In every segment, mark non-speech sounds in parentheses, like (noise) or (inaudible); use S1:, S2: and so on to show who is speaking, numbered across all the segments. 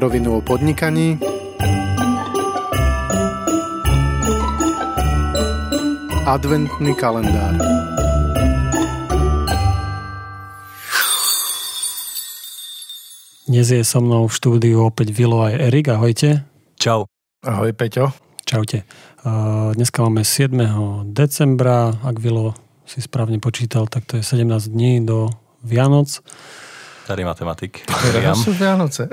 S1: Na rovinu o podnikaní Adventný kalendár
S2: Dnes je so mnou v štúdiu opäť Vilo aj Erik. Ahojte.
S3: Čau.
S1: Ahoj Peťo.
S2: Čaute. Dneska máme 7. decembra. Ak Vilo si správne počítal, tak to je 17 dní do Vianoc.
S3: Starý matematik.
S1: Teraz sú Vianoce.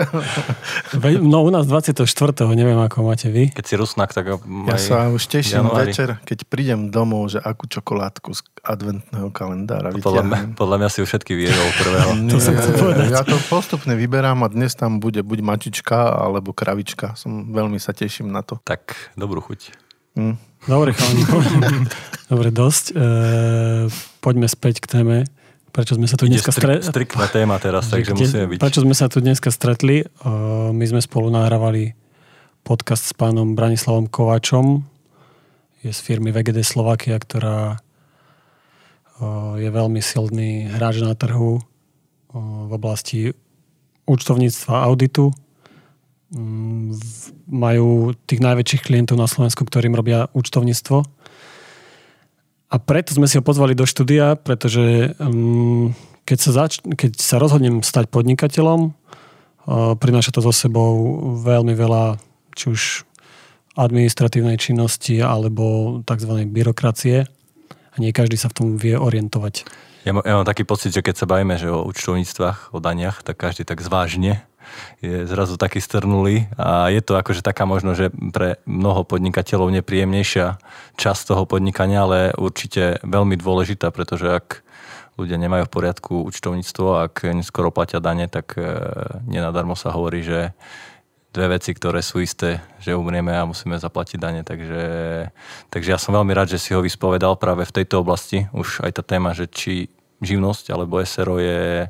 S2: No u nás 24. neviem ako máte vy.
S3: Keď si rusnak, tak
S1: Ja sa už teším
S3: januári.
S1: večer, keď prídem domov, že akú čokoládku z adventného kalendára
S3: podľa mňa, podľa mňa si všetky vyjedol prvého. (laughs)
S1: Nie,
S2: som chcel povedať.
S1: Ja to postupne vyberám a dnes tam bude buď mačička alebo kravička. Som veľmi sa teším na to.
S3: Tak, dobrú chuť.
S1: Hm.
S2: Dobre, chalani. (laughs) Dobre, dosť. E, poďme späť k téme. Prečo sme sa tu
S3: Ide
S2: dneska
S3: strik,
S2: stretli?
S3: striktná téma teraz, (laughs) takže
S2: Kde-
S3: musíme byť.
S2: Prečo sme sa tu dneska stretli? Uh, my sme spolu nahrávali podcast s pánom Branislavom Kovačom. Je z firmy VGD Slovakia, ktorá uh, je veľmi silný hráč na trhu uh, v oblasti účtovníctva auditu. Mm, v- Majú tých najväčších klientov na Slovensku, ktorým robia účtovníctvo. A preto sme si ho pozvali do štúdia, pretože um, keď, sa zač- keď sa rozhodnem stať podnikateľom, uh, prináša to so sebou veľmi veľa, či už administratívnej činnosti alebo tzv. byrokracie a nie každý sa v tom vie orientovať.
S3: Ja, má- ja mám taký pocit, že keď sa bavíme že o účtovníctvách, o daniach, tak každý tak zvážne je zrazu taký strnulý a je to akože taká možno, že pre mnoho podnikateľov nepríjemnejšia časť toho podnikania, ale určite veľmi dôležitá, pretože ak ľudia nemajú v poriadku účtovníctvo, ak neskoro platia dane, tak e, nenadarmo sa hovorí, že dve veci, ktoré sú isté, že umrieme a musíme zaplatiť dane. Takže, takže ja som veľmi rád, že si ho vyspovedal práve v tejto oblasti. Už aj tá téma, že či živnosť alebo SRO je,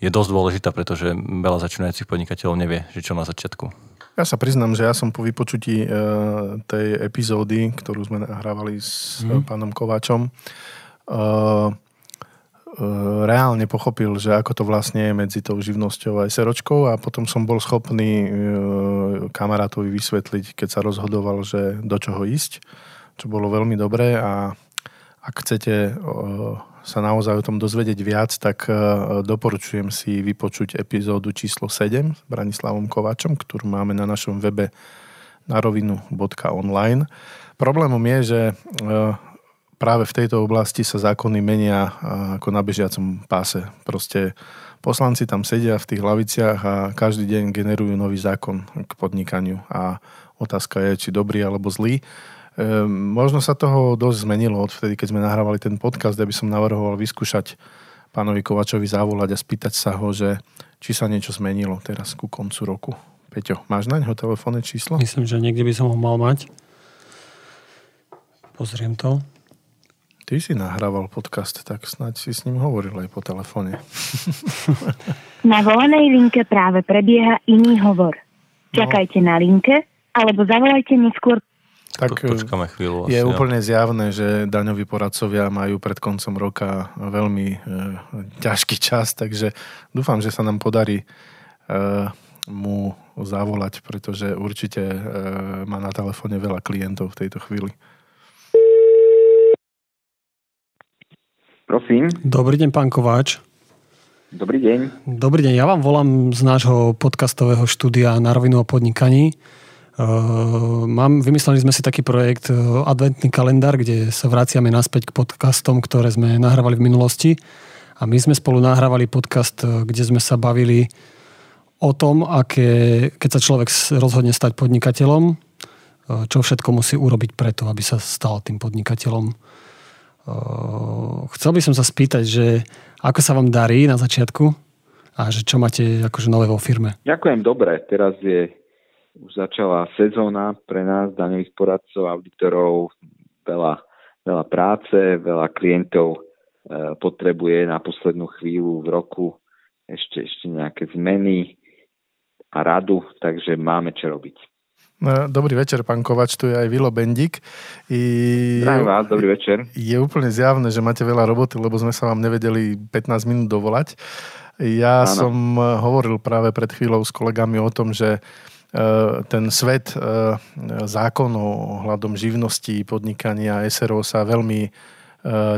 S3: je dosť dôležitá, pretože veľa začínajúcich podnikateľov nevie, že čo na začiatku.
S1: Ja sa priznám, že ja som po vypočutí e, tej epizódy, ktorú sme nahrávali s mm. pánom Kováčom, e, e, reálne pochopil, že ako to vlastne je medzi tou živnosťou a SROčkou a potom som bol schopný e, kamarátovi vysvetliť, keď sa rozhodoval, že do čoho ísť, čo bolo veľmi dobré a ak chcete e, sa naozaj o tom dozvedieť viac, tak e, doporučujem si vypočuť epizódu číslo 7 s Branislavom Kovačom, ktorú máme na našom webe na. Problémom je, že e, práve v tejto oblasti sa zákony menia e, ako na bežiacom páse. Proste poslanci tam sedia v tých laviciach a každý deň generujú nový zákon k podnikaniu a otázka je, či dobrý alebo zlý. E, možno sa toho dosť zmenilo od vtedy, keď sme nahrávali ten podcast, aby som navrhoval vyskúšať pánovi Kovačovi zavolať a spýtať sa ho, že či sa niečo zmenilo teraz ku koncu roku. Peťo, máš na ňo telefónne číslo?
S2: Myslím, že niekde by som ho mal mať. Pozriem to.
S1: Ty si nahrával podcast, tak snáď si s ním hovoril aj po telefóne. (laughs) (laughs)
S4: Na volanej linke práve prebieha iný hovor. Čakajte na linke, alebo zavolajte neskôr
S1: Tak
S3: Po, počkáme chvíľu.
S1: je
S3: asi, no.
S1: úplne zjavné, že daňoví poradcovia majú pred koncom roka veľmi e, ťažký čas, takže dúfam, že sa nám podarí e, mu zavolať, pretože určite e, má na telefóne veľa klientov v tejto chvíli.
S5: Prosím,
S2: Dobrý deň, pán Kováč.
S5: dobrý deň.
S2: Dobrý deň, ja vám volám z nášho podcastového štúdia na rovinu o podnikaní. Uh, mám, vymysleli sme si taký projekt uh, Adventný kalendár, kde sa vraciame naspäť k podcastom, ktoré sme nahrávali v minulosti. A my sme spolu nahrávali podcast, uh, kde sme sa bavili o tom, aké, keď sa človek rozhodne stať podnikateľom, uh, čo všetko musí urobiť preto, aby sa stal tým podnikateľom. Chcel by som sa spýtať, že ako sa vám darí na začiatku a že čo máte akože nové vo firme?
S5: Ďakujem, dobre. Teraz je už začala sezóna pre nás, daňových poradcov, auditorov, veľa, veľa práce, veľa klientov e, potrebuje na poslednú chvíľu v roku ešte, ešte nejaké zmeny a radu, takže máme čo robiť.
S1: No, dobrý večer, pán Kovač, tu je aj Vilo Bendik. I...
S5: Zdravím vás, dobrý večer.
S1: Je úplne zjavné, že máte veľa roboty, lebo sme sa vám nevedeli 15 minút dovolať. Ja ano. som hovoril práve pred chvíľou s kolegami o tom, že ten svet zákonov ohľadom živnosti, podnikania, SRO sa veľmi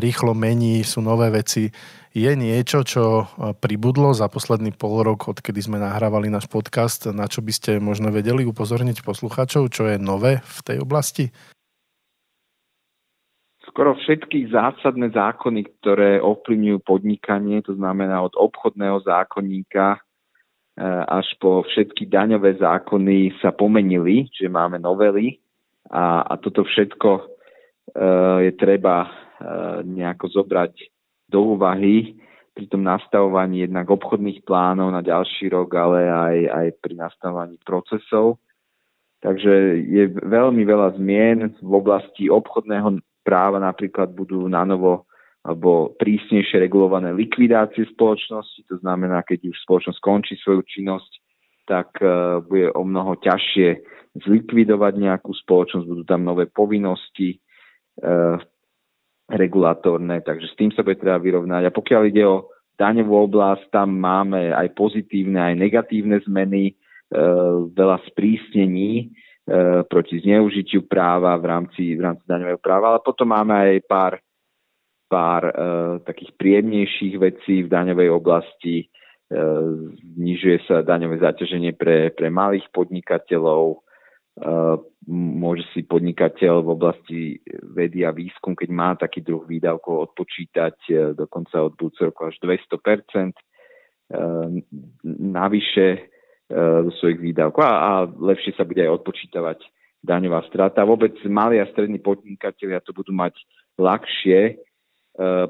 S1: rýchlo mení, sú nové veci je niečo, čo pribudlo za posledný pol rok, odkedy sme nahrávali náš podcast, na čo by ste možno vedeli upozorniť poslucháčov, čo je nové v tej oblasti?
S5: Skoro všetky zásadné zákony, ktoré ovplyvňujú podnikanie, to znamená od obchodného zákonníka až po všetky daňové zákony sa pomenili, že máme novely a, a toto všetko e, je treba nejako zobrať do úvahy pri tom nastavovaní jednak obchodných plánov na ďalší rok, ale aj, aj pri nastavovaní procesov. Takže je veľmi veľa zmien v oblasti obchodného práva, napríklad budú na novo alebo prísnejšie regulované likvidácie spoločnosti, to znamená, keď už spoločnosť skončí svoju činnosť, tak uh, bude o mnoho ťažšie zlikvidovať nejakú spoločnosť, budú tam nové povinnosti, uh, regulatórne, takže s tým sa bude treba vyrovnať. A pokiaľ ide o daňovú oblasť, tam máme aj pozitívne, aj negatívne zmeny, e, veľa sprísnení e, proti zneužitiu práva v rámci, v rámci daňového práva, ale potom máme aj pár, pár e, takých príjemnejších vecí v daňovej oblasti. E, znižuje sa daňové zaťaženie pre, pre malých podnikateľov, môže si podnikateľ v oblasti vedy a výskum, keď má taký druh výdavkov, odpočítať e, dokonca od budúceho roku až 200 navyše e, do svojich výdavkov a, a lepšie sa bude aj odpočítavať daňová strata. Vôbec malí a strední podnikatelia to budú mať ľahšie, e,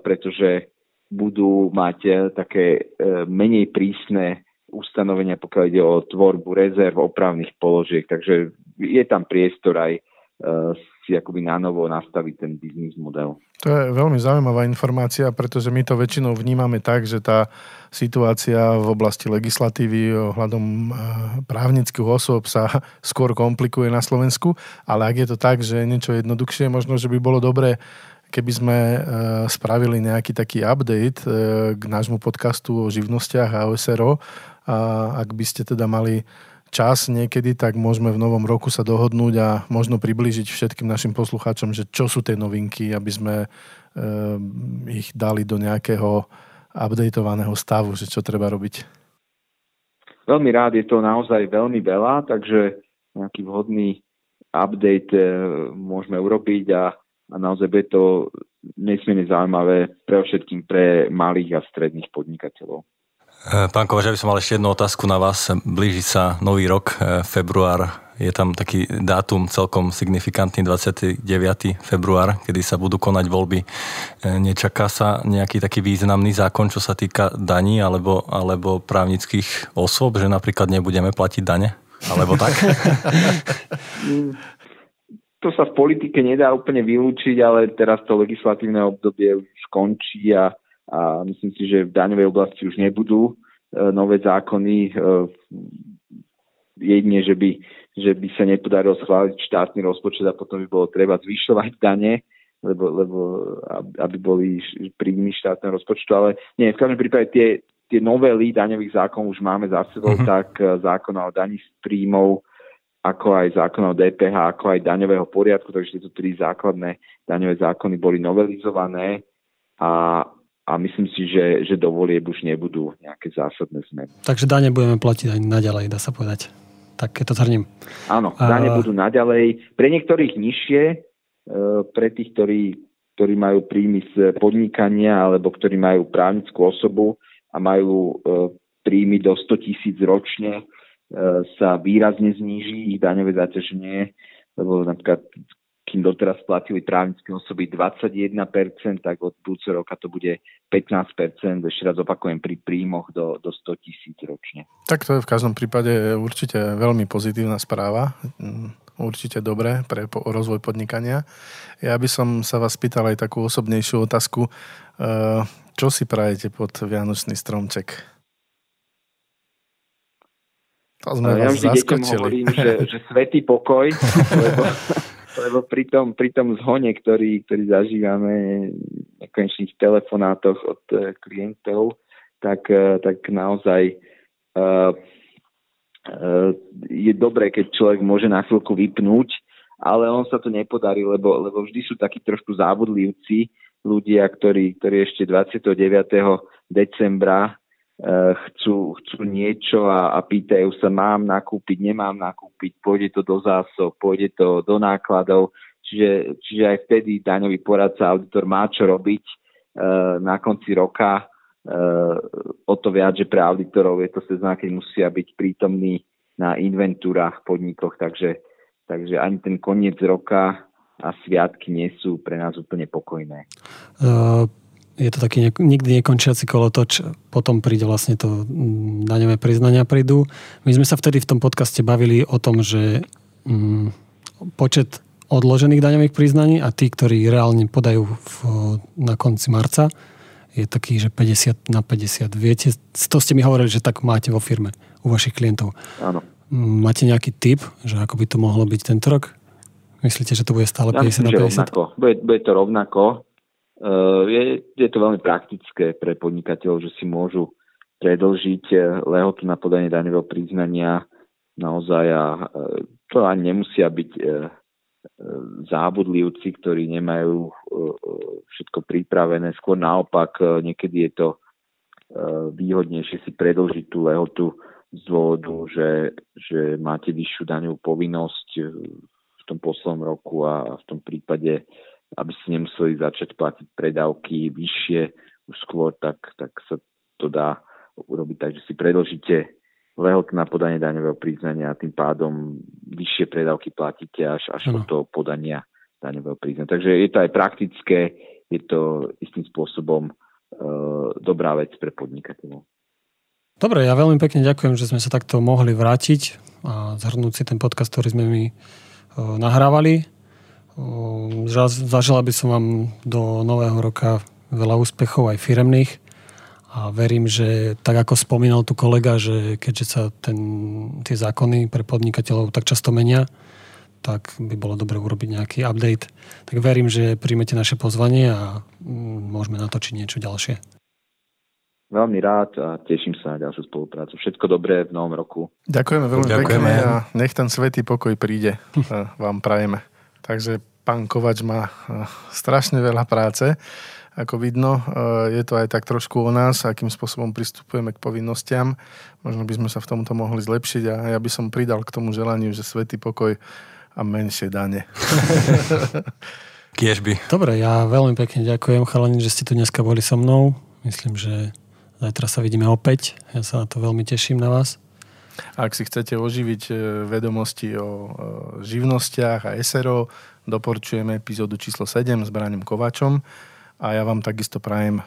S5: pretože budú mať také menej prísne ustanovenia, pokiaľ ide o tvorbu rezerv, opravných položiek. Takže je tam priestor aj si akoby na novo nastaviť ten biznis model.
S1: To je veľmi zaujímavá informácia, pretože my to väčšinou vnímame tak, že tá situácia v oblasti legislatívy ohľadom e, právnických osôb sa (laughs) skôr komplikuje na Slovensku, ale ak je to tak, že niečo jednoduchšie, možno, že by bolo dobré keby sme e, spravili nejaký taký update k nášmu podcastu o živnostiach a OSRO a ak by ste teda mali čas niekedy, tak môžeme v novom roku sa dohodnúť a možno priblížiť všetkým našim poslucháčom, že čo sú tie novinky, aby sme e, ich dali do nejakého updateovaného stavu, že čo treba robiť.
S5: Veľmi rád, je to naozaj veľmi veľa, takže nejaký vhodný update e, môžeme urobiť a, a naozaj bude to nesmierne zaujímavé pre všetkým pre malých a stredných podnikateľov.
S3: Eh, pán Kovač, ja by som mal ešte jednu otázku na vás. Blíži sa nový rok, eh, február. Je tam taký dátum celkom signifikantný, 29. február, kedy sa budú konať voľby. Eh, nečaká sa nejaký taký významný zákon, čo sa týka daní alebo, alebo právnických osôb, že napríklad nebudeme platiť dane? Alebo tak? (laughs)
S5: to sa v politike nedá úplne vylúčiť, ale teraz to legislatívne obdobie už skončí a a myslím si, že v daňovej oblasti už nebudú e, nové zákony. E, jedine, že by, že by sa nepodarilo schváliť štátny rozpočet a potom by bolo treba zvyšovať dane, lebo, lebo aby boli príjmy štátneho rozpočtu, ale nie, v každom prípade tie, tie novely daňových zákonov už máme za sebou, uh-huh. tak e, zákona o daní z príjmov, ako aj zákona o DPH, ako aj daňového poriadku, takže tieto tri základné daňové zákony boli novelizované a, a myslím si, že, že do volieb už nebudú nejaké zásadné zmeny.
S2: Takže dane budeme platiť aj naďalej, dá sa povedať. Tak keď to zhrním.
S5: Áno, dane a... budú naďalej. Pre niektorých nižšie, e, pre tých, ktorí, ktorí majú príjmy z podnikania alebo ktorí majú právnickú osobu a majú e, príjmy do 100 tisíc ročne, sa výrazne zníži ich daňové zaťaženie, lebo napríklad kým doteraz platili právnické osoby 21%, tak od budúceho roka to bude 15%, ešte raz opakujem, pri príjmoch do, do 100 tisíc ročne.
S1: Tak to je v každom prípade určite veľmi pozitívna správa, určite dobré pre rozvoj podnikania. Ja by som sa vás pýtal aj takú osobnejšiu otázku. E, čo si prajete pod Vianočný stromček?
S5: To sme ja vždy zaskočili. hovorím, že, (laughs) že svetý pokoj, lebo (laughs) lebo pri tom, pri tom zhone, ktorý, ktorý zažívame v nekonečných telefonátoch od eh, klientov, tak, tak naozaj uh, uh, je dobré, keď človek môže na chvíľku vypnúť, ale on sa to nepodarí, lebo, lebo vždy sú takí trošku závodlivci, ľudia, ktorí, ktorí ešte 29. decembra chcú, chcú niečo a, a pýtajú sa, mám nakúpiť, nemám nakúpiť, pôjde to do zásob, pôjde to do nákladov. Čiže, čiže aj vtedy daňový poradca, auditor má čo robiť uh, na konci roka. Uh, o to viac, že pre auditorov je to sezóna, keď musia byť prítomní na inventúrach, podnikoch, takže, takže ani ten koniec roka a sviatky nie sú pre nás úplne pokojné.
S2: Uh, je to taký nikdy nekončiaci kolotoč, potom príde vlastne to mm, daňové priznania prídu. My sme sa vtedy v tom podcaste bavili o tom, že um, počet odložených daňových priznaní a tí, ktorí reálne podajú v, na konci marca, je taký, že 50 na 50. Viete, to ste mi hovorili, že tak máte vo firme u vašich klientov.
S5: Áno.
S2: Máte nejaký tip, že ako by to mohlo byť tento rok? Myslíte, že to bude stále 50 ja myslím, na 50?
S5: Rovnako. Bude, bude to rovnako. Uh, je, je to veľmi praktické pre podnikateľov, že si môžu predlžiť eh, lehotu na podanie daňového priznania naozaj a uh, to ani nemusia byť uh, zábudlivci, ktorí nemajú všetko pripravené. Skôr naopak, niekedy je to výhodnejšie si predlžiť tú lehotu z dôvodu, že, že máte vyššiu daňovú povinnosť v tom poslednom roku a v tom prípade, aby ste nemuseli začať platiť predávky vyššie už skôr, tak, tak sa to dá urobiť tak, že si predlžíte lehot na podanie daňového priznania a tým pádom vyššie predávky platíte až, až od toho podania daňového priznania. Takže je to aj praktické, je to istým spôsobom e, dobrá vec pre podnikateľov.
S2: Dobre, ja veľmi pekne ďakujem, že sme sa takto mohli vrátiť a zhrnúť si ten podcast, ktorý sme my nahrávali. Zažila by som vám do nového roka veľa úspechov aj firemných a verím, že tak ako spomínal tu kolega, že keďže sa ten, tie zákony pre podnikateľov tak často menia, tak by bolo dobre urobiť nejaký update. Tak verím, že príjmete naše pozvanie a mm, môžeme natočiť niečo ďalšie
S5: veľmi rád a teším sa na ďalšiu spoluprácu. Všetko dobré v novom roku.
S1: Ďakujeme veľmi Ďakujeme. pekne a nech ten svetý pokoj príde. (laughs) vám prajeme. Takže pán Kovač má strašne veľa práce. Ako vidno, je to aj tak trošku o nás, akým spôsobom pristupujeme k povinnostiam. Možno by sme sa v tomto mohli zlepšiť a ja by som pridal k tomu želaniu, že svetý pokoj a menšie dane. (laughs)
S3: Kiež by.
S2: Dobre, ja veľmi pekne ďakujem, chalani, že ste tu dneska boli so mnou. Myslím, že Zajtra sa vidíme opäť. Ja sa na to veľmi teším na vás.
S1: Ak si chcete oživiť e, vedomosti o e, živnostiach a SRO, doporučujeme epizódu číslo 7 s Braňom Kovačom a ja vám takisto prajem e,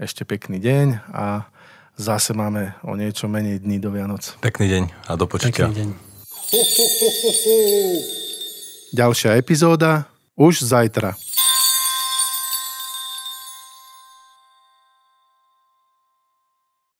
S1: ešte pekný deň a zase máme o niečo menej dní do Vianoc.
S3: Pekný deň a do počutia. Pekný deň.
S1: Ďalšia epizóda už zajtra.